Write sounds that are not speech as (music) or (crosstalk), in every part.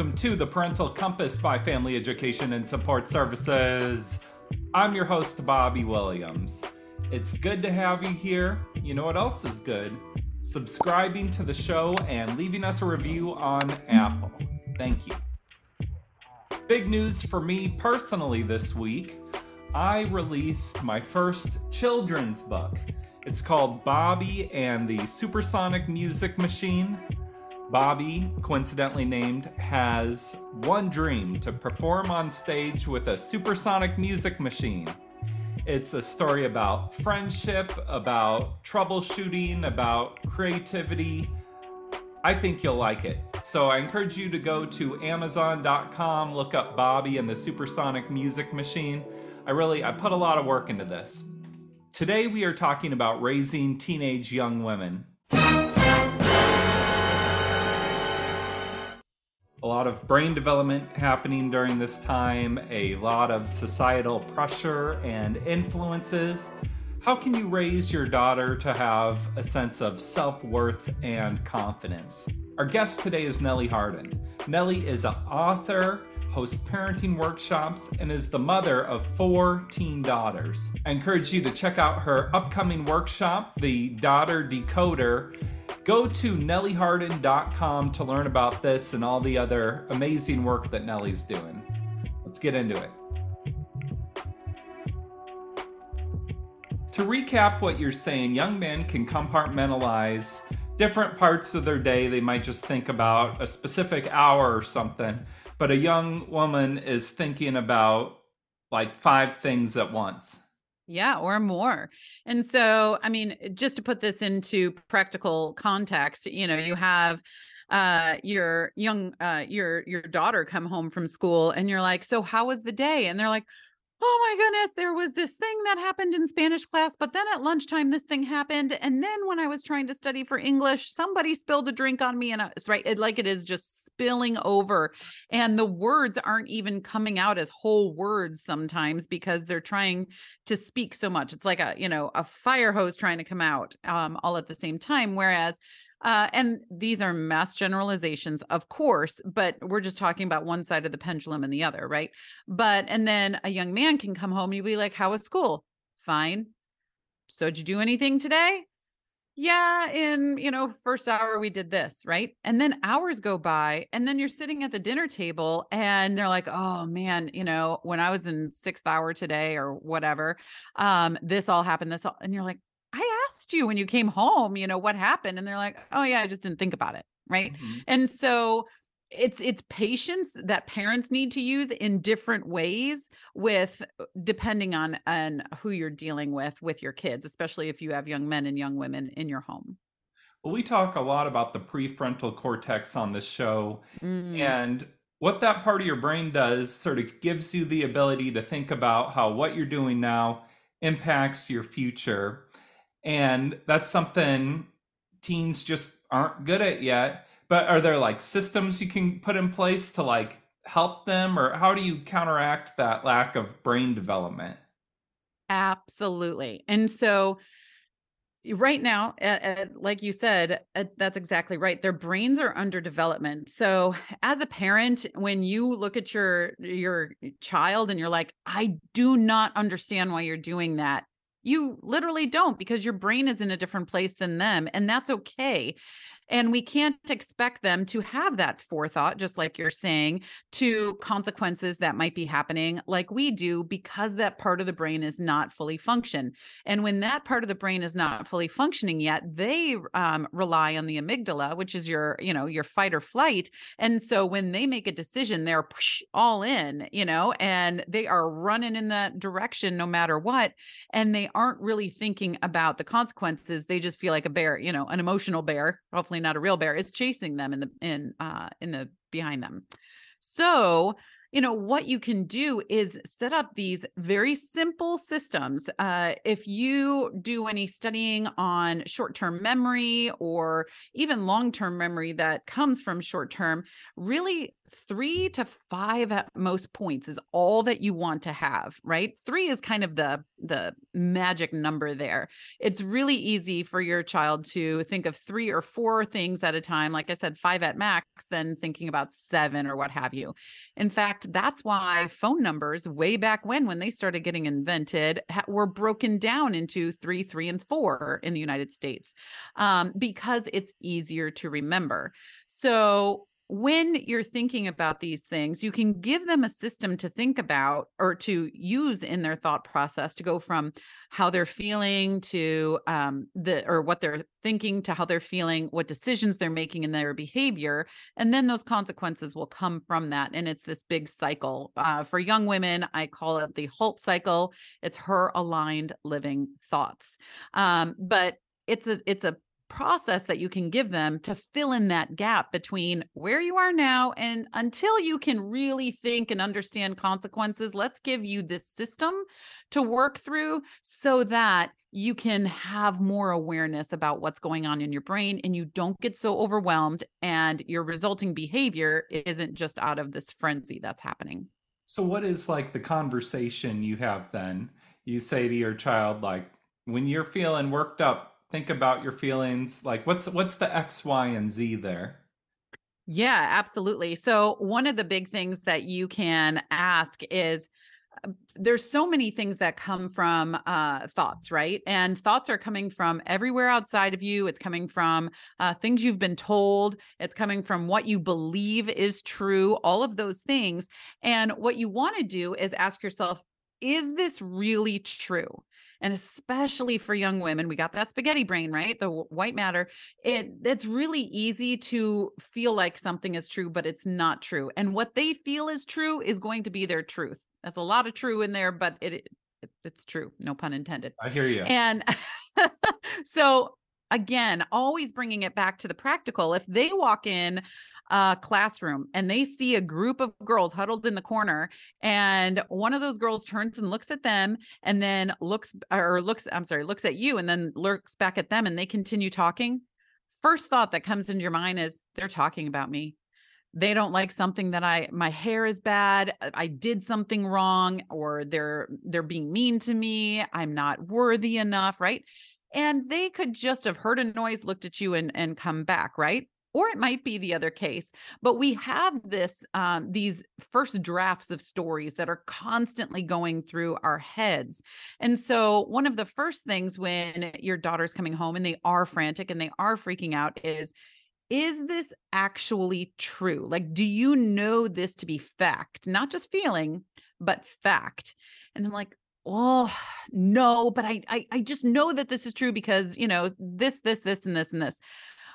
Welcome to the Parental Compass by Family Education and Support Services. I'm your host, Bobby Williams. It's good to have you here. You know what else is good? Subscribing to the show and leaving us a review on Apple. Thank you. Big news for me personally this week. I released my first children's book. It's called Bobby and the Supersonic Music Machine. Bobby, coincidentally named, has one dream to perform on stage with a supersonic music machine. It's a story about friendship, about troubleshooting, about creativity. I think you'll like it. So I encourage you to go to amazon.com, look up Bobby and the supersonic music machine. I really I put a lot of work into this. Today we are talking about raising teenage young women. A lot of brain development happening during this time, a lot of societal pressure and influences. How can you raise your daughter to have a sense of self worth and confidence? Our guest today is Nellie Harden. Nellie is an author, hosts parenting workshops, and is the mother of four teen daughters. I encourage you to check out her upcoming workshop, The Daughter Decoder Go to nellieharden.com to learn about this and all the other amazing work that Nellie's doing. Let's get into it. To recap what you're saying, young men can compartmentalize different parts of their day. They might just think about a specific hour or something, but a young woman is thinking about like five things at once. Yeah, or more. And so, I mean, just to put this into practical context, you know, you have uh your young uh your your daughter come home from school and you're like, "So how was the day?" And they're like, oh my goodness, there was this thing that happened in Spanish class, but then at lunchtime, this thing happened. And then when I was trying to study for English, somebody spilled a drink on me. And I, it's right, it, like it is just spilling over. And the words aren't even coming out as whole words sometimes because they're trying to speak so much. It's like a, you know, a fire hose trying to come out um, all at the same time. Whereas uh, and these are mass generalizations, of course, but we're just talking about one side of the pendulum and the other, right? But, and then a young man can come home and you be like, How was school? Fine. So, did you do anything today? Yeah, in, you know, first hour we did this, right? And then hours go by and then you're sitting at the dinner table and they're like, "Oh man, you know, when I was in 6th hour today or whatever, um this all happened this all, and you're like, I asked you when you came home, you know, what happened? And they're like, oh, yeah, I just didn't think about it. Right. Mm-hmm. And so it's it's patience that parents need to use in different ways with uh, depending on on who you're dealing with with your kids especially if you have young men and young women in your home well we talk a lot about the prefrontal cortex on this show mm. and what that part of your brain does sort of gives you the ability to think about how what you're doing now impacts your future and that's something teens just aren't good at yet. But are there like systems you can put in place to like help them, or how do you counteract that lack of brain development? Absolutely. And so, right now like you said that's exactly right their brains are under development so as a parent when you look at your your child and you're like i do not understand why you're doing that you literally don't because your brain is in a different place than them, and that's okay. And we can't expect them to have that forethought, just like you're saying, to consequences that might be happening like we do because that part of the brain is not fully function. And when that part of the brain is not fully functioning yet, they um, rely on the amygdala, which is your, you know, your fight or flight. And so when they make a decision, they're all in, you know, and they are running in that direction no matter what. And they aren't really thinking about the consequences. They just feel like a bear, you know, an emotional bear, hopefully not a real bear, is chasing them in the in uh in the behind them. So you know what you can do is set up these very simple systems uh, if you do any studying on short-term memory or even long-term memory that comes from short-term really three to five at most points is all that you want to have right? Three is kind of the the magic number there. It's really easy for your child to think of three or four things at a time like i said five at max then thinking about seven or what have you. In fact that's why phone numbers way back when when they started getting invented were broken down into three three and four in the united states um, because it's easier to remember. So when you're thinking about these things, you can give them a system to think about or to use in their thought process to go from how they're feeling to um, the or what they're thinking to how they're feeling, what decisions they're making in their behavior, and then those consequences will come from that. And it's this big cycle. Uh, for young women, I call it the HALT cycle. It's her aligned living thoughts. Um, but it's a it's a process that you can give them to fill in that gap between where you are now and until you can really think and understand consequences let's give you this system to work through so that you can have more awareness about what's going on in your brain and you don't get so overwhelmed and your resulting behavior isn't just out of this frenzy that's happening. So what is like the conversation you have then? You say to your child like when you're feeling worked up think about your feelings like what's what's the x y and z there yeah absolutely so one of the big things that you can ask is uh, there's so many things that come from uh, thoughts, right? And thoughts are coming from everywhere outside of you. It's coming from uh, things you've been told. It's coming from what you believe is true, all of those things. And what you want to do is ask yourself, is this really true? And especially for young women we got that spaghetti brain right? The white matter it it's really easy to feel like something is true but it's not true and what they feel is true is going to be their truth. That's a lot of true in there but it, it it's true no pun intended i hear you and (laughs) so again always bringing it back to the practical if they walk in uh, classroom and they see a group of girls huddled in the corner and one of those girls turns and looks at them and then looks or looks i'm sorry looks at you and then looks back at them and they continue talking. First thought that comes into your mind is they're talking about me. They don't like something that i my hair is bad uh, i did something wrong or they're they're being mean to me i'm not worthy enough right? And they could just have heard a noise looked at you and and come back right or it might be the other case but we have this um, these first drafts of stories that are constantly going through our heads. And so one of the first things when your daughter's coming home and they are frantic and they are freaking out is is this actually true? Like do you know this to be fact? Not just feeling but fact. And i'm like oh (sighs) no but I, I i just know that this is true because you know this this this and this and this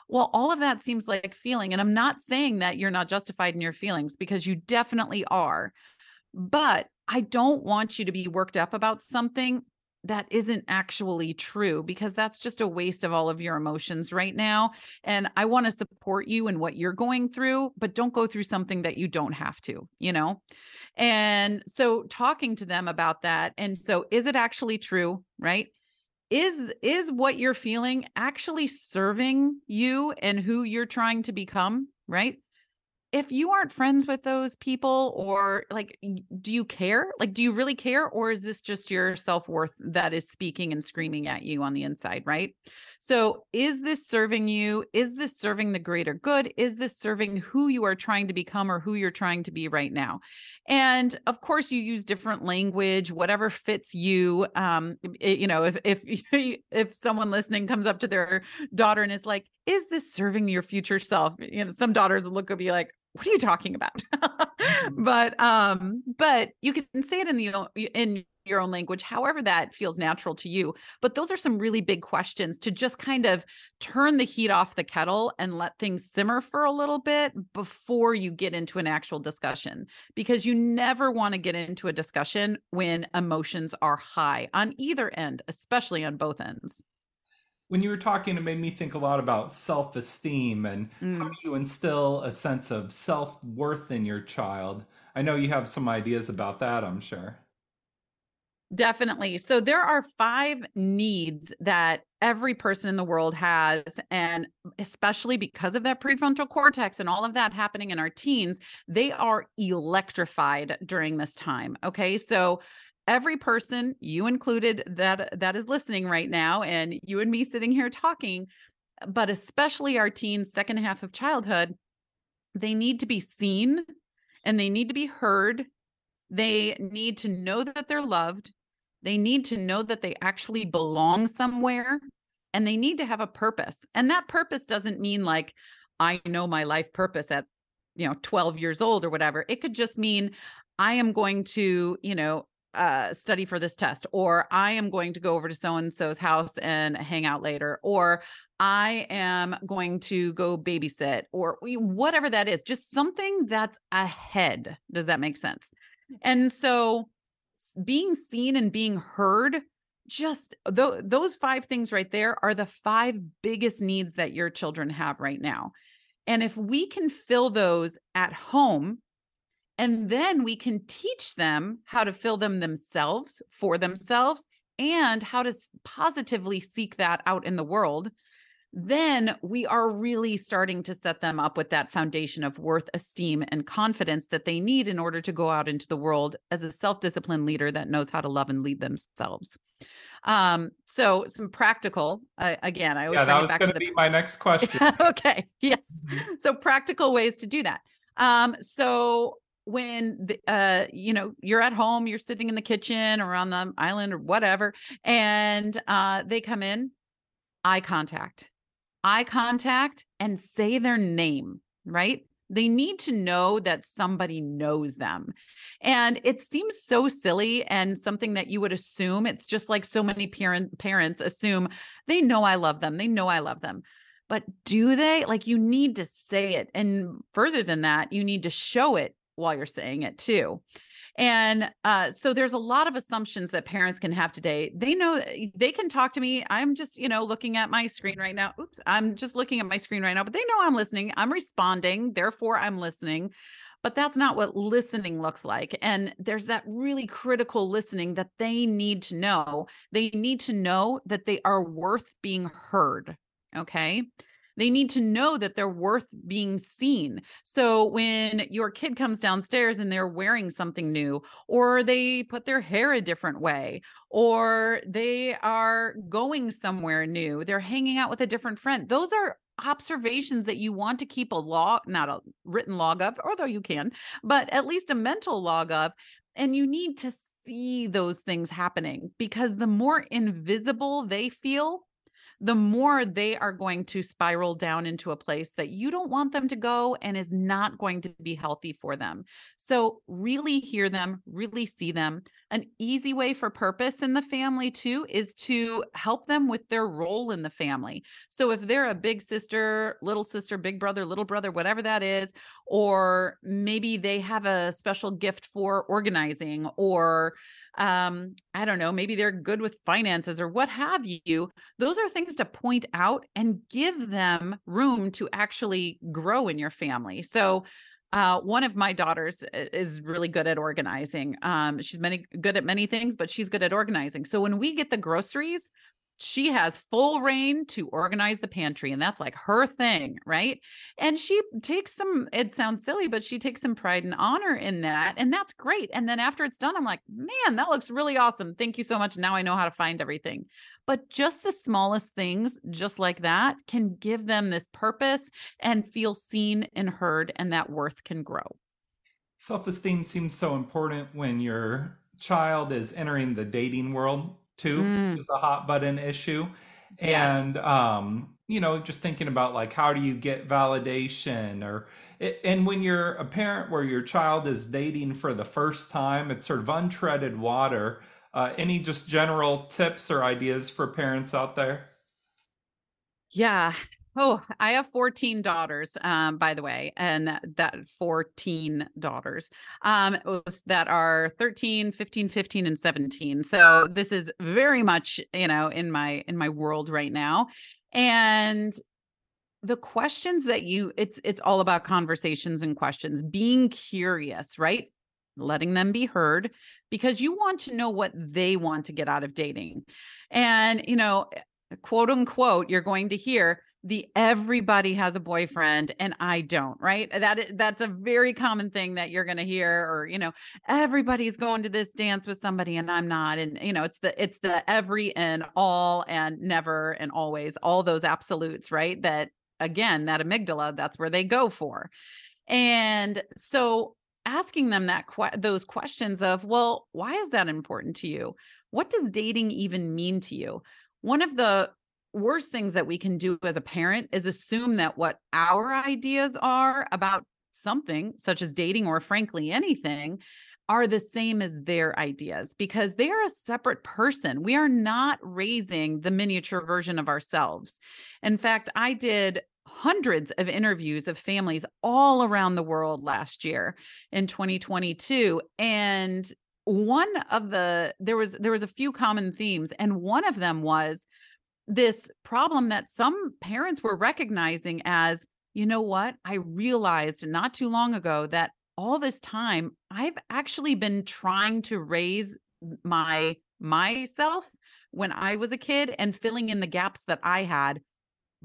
well, all of that seems like feeling. And I'm not saying that you're not justified in your feelings because you definitely are. But I don't want you to be worked up about something that isn't actually true because that's just a waste of all of your emotions right now. And I want to support you in what you're going through, but don't go through something that you don't have to, you know? And so talking to them about that. And so is it actually true? Right is is what you're feeling actually serving you and who you're trying to become right if you aren't friends with those people or like do you care? Like do you really care or is this just your self-worth that is speaking and screaming at you on the inside right? So is this serving you? Is this serving the greater good? Is this serving who you are trying to become or who you're trying to be right now? And of course you use different language whatever fits you um it, you know if if (laughs) if someone listening comes up to their daughter and is like is this serving your future self? You know some daughters look at me like what are you talking about? (laughs) Mm-hmm. but um but you can say it in the in your own language however that feels natural to you. But those are some really big questions to just kind of turn the heat off the kettle and let things simmer for a little bit before you get into an actual discussion. Because you never want to get into a discussion when emotions are high on either end especially on both ends when you were talking, it made me think a lot about self esteem and mm. how do you instill a sense of self worth in your child. I know you have some ideas about that, I'm sure. Definitely. So there are five needs that every person in the world has. And especially because of that prefrontal cortex and all of that happening in our teens, they are electrified during this time. Okay. So every person, you included, that that is listening right now, and you and me sitting here talking, but especially our teens, second half of childhood, they need to be seen and they need to be heard they need to know that they're loved. They need to know that they actually belong somewhere and they need to have a purpose. And that purpose doesn't mean like, I know my life purpose at, you know, 12 years old or whatever. It could just mean I am going to, you know, uh, study for this test, or I am going to go over to so and so's house and hang out later, or I am going to go babysit, or whatever that is, just something that's ahead. Does that make sense? And so being seen and being heard just th- those five things right there are the five biggest needs that your children have right now. And if we can fill those at home, and then we can teach them how to fill them themselves for themselves and how to positively seek that out in the world, then we are really starting to set them up with that foundation of worth, esteem, and confidence that they need in order to go out into the world as a self disciplined leader that knows how to love and lead themselves. Um, so some practical, uh, again, I always yeah, that was going to be my next question. (laughs) okay, yes. Mm-hmm. So practical ways to do that. Um, so when the, uh you know you're at home you're sitting in the kitchen or on the island or whatever and uh they come in eye contact eye contact and say their name, right? They need to know that somebody knows them. And it seems so silly and something that you would assume. It's just like so many parent, parents assume they know I love them. They know I love them. But do they? Like you need to say it. And further than that, you need to show it while you're saying it too. And uh, so there's a lot of assumptions that parents can have today. They know eh, they can talk to me. I'm just, you know, looking at my screen right now. Oops, I'm just looking at my screen right now, but they know I'm listening. I'm responding. Therefore, I'm listening. But that's not what listening looks like. And there's that really critical listening that they need to know. They need to know that they are worth being heard. Okay. They need to know that they're worth being seen. So when your kid comes downstairs and they're wearing something new, or they put their hair a different way, or they are going somewhere new, they're hanging out with a different friend, those are observations that you want to keep a log, not a written log of, although you can, but at least a mental log of. And you need to see those things happening because the more invisible they feel, the more they are going to spiral down into a place that you don't want them to go and is not going to be healthy for them. So, really hear them, really see them. An easy way for purpose in the family, too, is to help them with their role in the family. So, if they're a big sister, little sister, big brother, little brother, whatever that is, or maybe they have a special gift for organizing or um, I don't know, maybe they're good with finances or what have you. Those are things to point out and give them room to actually grow in your family. So, uh, one of my daughters uh, is really good at organizing. Um, she's many good at many things, but she's good at organizing. So when we get the groceries, she has full reign to organize the pantry and that's like her thing right? And she takes some it sounds silly but she takes some pride and honor in that and that's great and then after it's done i'm like man that looks really awesome. Thank you so much. Now i know how to find everything. But just the smallest things just like that can give them this purpose and feel seen and heard and that worth can grow. Self-esteem seems so important when your child is entering the dating world too mm. is a hot button issue and yes. um you know just thinking about like how do you get validation or and when you're a parent where your child is dating for the first time it's sort of untreaded water uh, any just general tips or ideas for parents out there yeah Oh, I have 14 daughters, um, by the way, and that, that 14 daughters um, that are 13, 15, 15, and 17. So this is very much, you know, in my in my world right now. And the questions that you it's it's all about conversations and questions, being curious, right? letting them be heard because you want to know what they want to get out of dating. And, you know, quote unquote, you're going to hear the everybody has a boyfriend and I don't, right? That that's a very common thing that you're going to hear or you know, everybody's going to this dance with somebody and I'm not and you know, it's the it's the every and all and never and always all those absolutes, right? That again, that amygdala, that's where they go for. And so asking them that que- those questions of, well, why is that important to you? What does dating even mean to you? One of the worst things that we can do as a parent is assume that what our ideas are about something, such as dating or frankly anything, are the same as their ideas because they are a separate person. We are not raising the miniature version of ourselves. In fact, I did hundreds of interviews of families all around the world last year in 2022 and one of the there was there was a few common themes and one of them was this problem that some parents were recognizing as, you know what? I realized not too long ago that all this time I've actually been trying to raise my myself when I was a kid and filling in the gaps that I had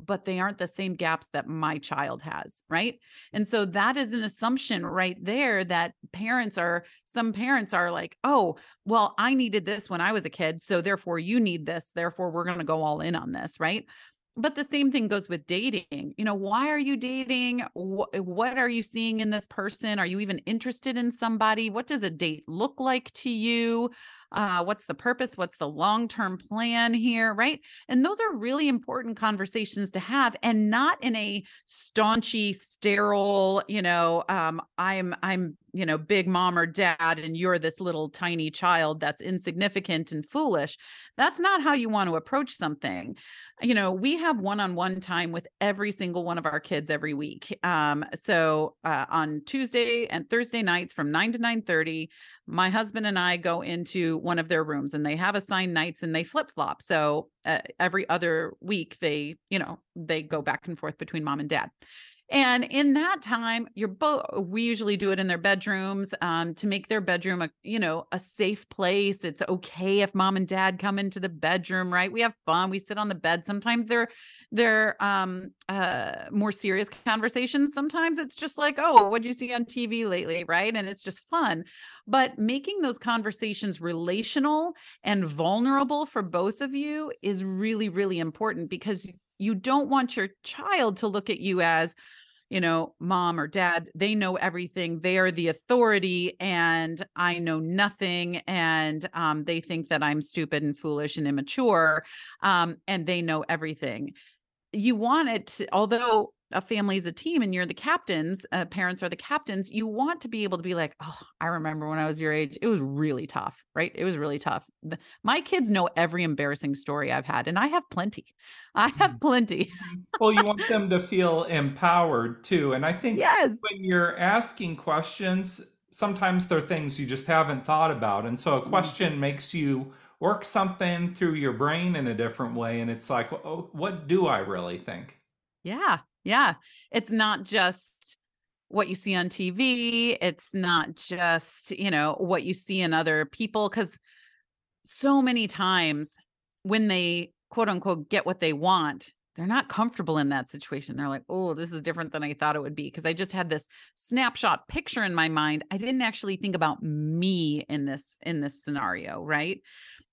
but they aren't the same gaps that my child has, right? And so that is an assumption right there that parents are some parents are like, "Oh, well, I needed this when I was a kid, so therefore you need this, therefore we're going to go all in on this," right? But the same thing goes with dating. You know, why are you dating? What, are you seeing in this person? Are you even interested in somebody? What does a date look like to you? Uh, what's the purpose? What's the long-term plan here right? And those are really important conversations to have and not in a staunchy sterile you know um, i'm i'm you know big mom or dad and you're this little tiny child that's insignificant and foolish. That's not how you want to approach something. You know we have one-on-one time with every single one of our kids every week um, so uh, on tuesday and thursday nights from 9 to 9 30 my husband and I go into one of their rooms and they have assigned nights and they flip flop. So uh, every other week they, you know, they go back and forth between mom and dad. And in that time, you're both, we usually do it in their bedrooms um, to make their bedroom a, you know, a safe place. It's okay if mom and dad come into the bedroom, right? We have fun. We sit on the bed. Sometimes they're, they're um, uh, more serious conversations. Sometimes it's just like, oh, what'd you see on TV lately? Right. And it's just fun. But making those conversations relational and vulnerable for both of you is really, really important because you don't want your child to look at you as, you know, mom or dad, they know everything. They are the authority and I know nothing. And um, they think that I'm stupid and foolish and immature. Um, and they know everything. You want it, to, although a family is a team and you're the captains, uh, parents are the captains, you want to be able to be like, oh, I remember when I was your age, it was really tough, right? It was really tough. The, my kids know every embarrassing story I've had, and I have plenty. (laughs) I have mm. plenty. Mm-hmm. well, you want them to feel empowered too. And I (laughs) think yes. when you're asking questions, sometimes there are things you just haven't thought about. And so a mm-hmm. question mm-hmm. makes you work something through your brain in a different way. And it's like, oh, what do I really think? Yeah. Yeah. It's not just what you see on TV. It's not just, you know, what you see in other people. Cause so many times when they quote unquote get what they want, they're not comfortable in that situation. They're like, oh, this is different than I thought it would be. Cause I just had this snapshot picture in my mind. I didn't actually think about me in this, in this scenario. Right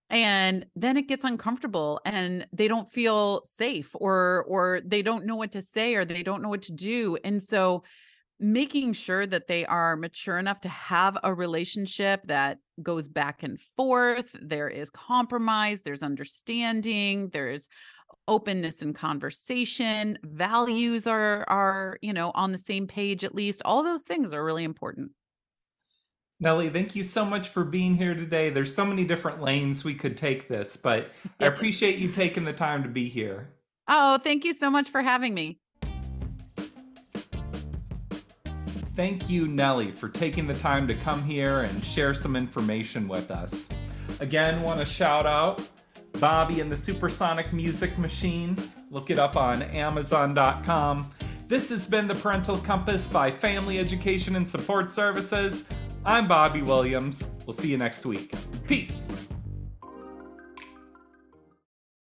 and then it gets uncomfortable and they don't feel safe or or they don't know what to say or they don't know what to do and so making sure that they are mature enough to have a relationship that goes back and forth there is compromise there's understanding there's openness and conversation values are are you know on the same page at least all those things are really important Nellie, thank you so much for being here today. There's so many different lanes we could take this, but. I appreciate you taking the time to be here. Oh, thank you so much for having me. Thank you, Nellie, for taking the time to come here and share some information with us. Again, want to shout out Bobby and the Supersonic Music Machine. Look it up on Amazon.com. This has been the Parental Compass by Family Education and Support Services. I'm Bobby Williams. We'll see you next week. Peace.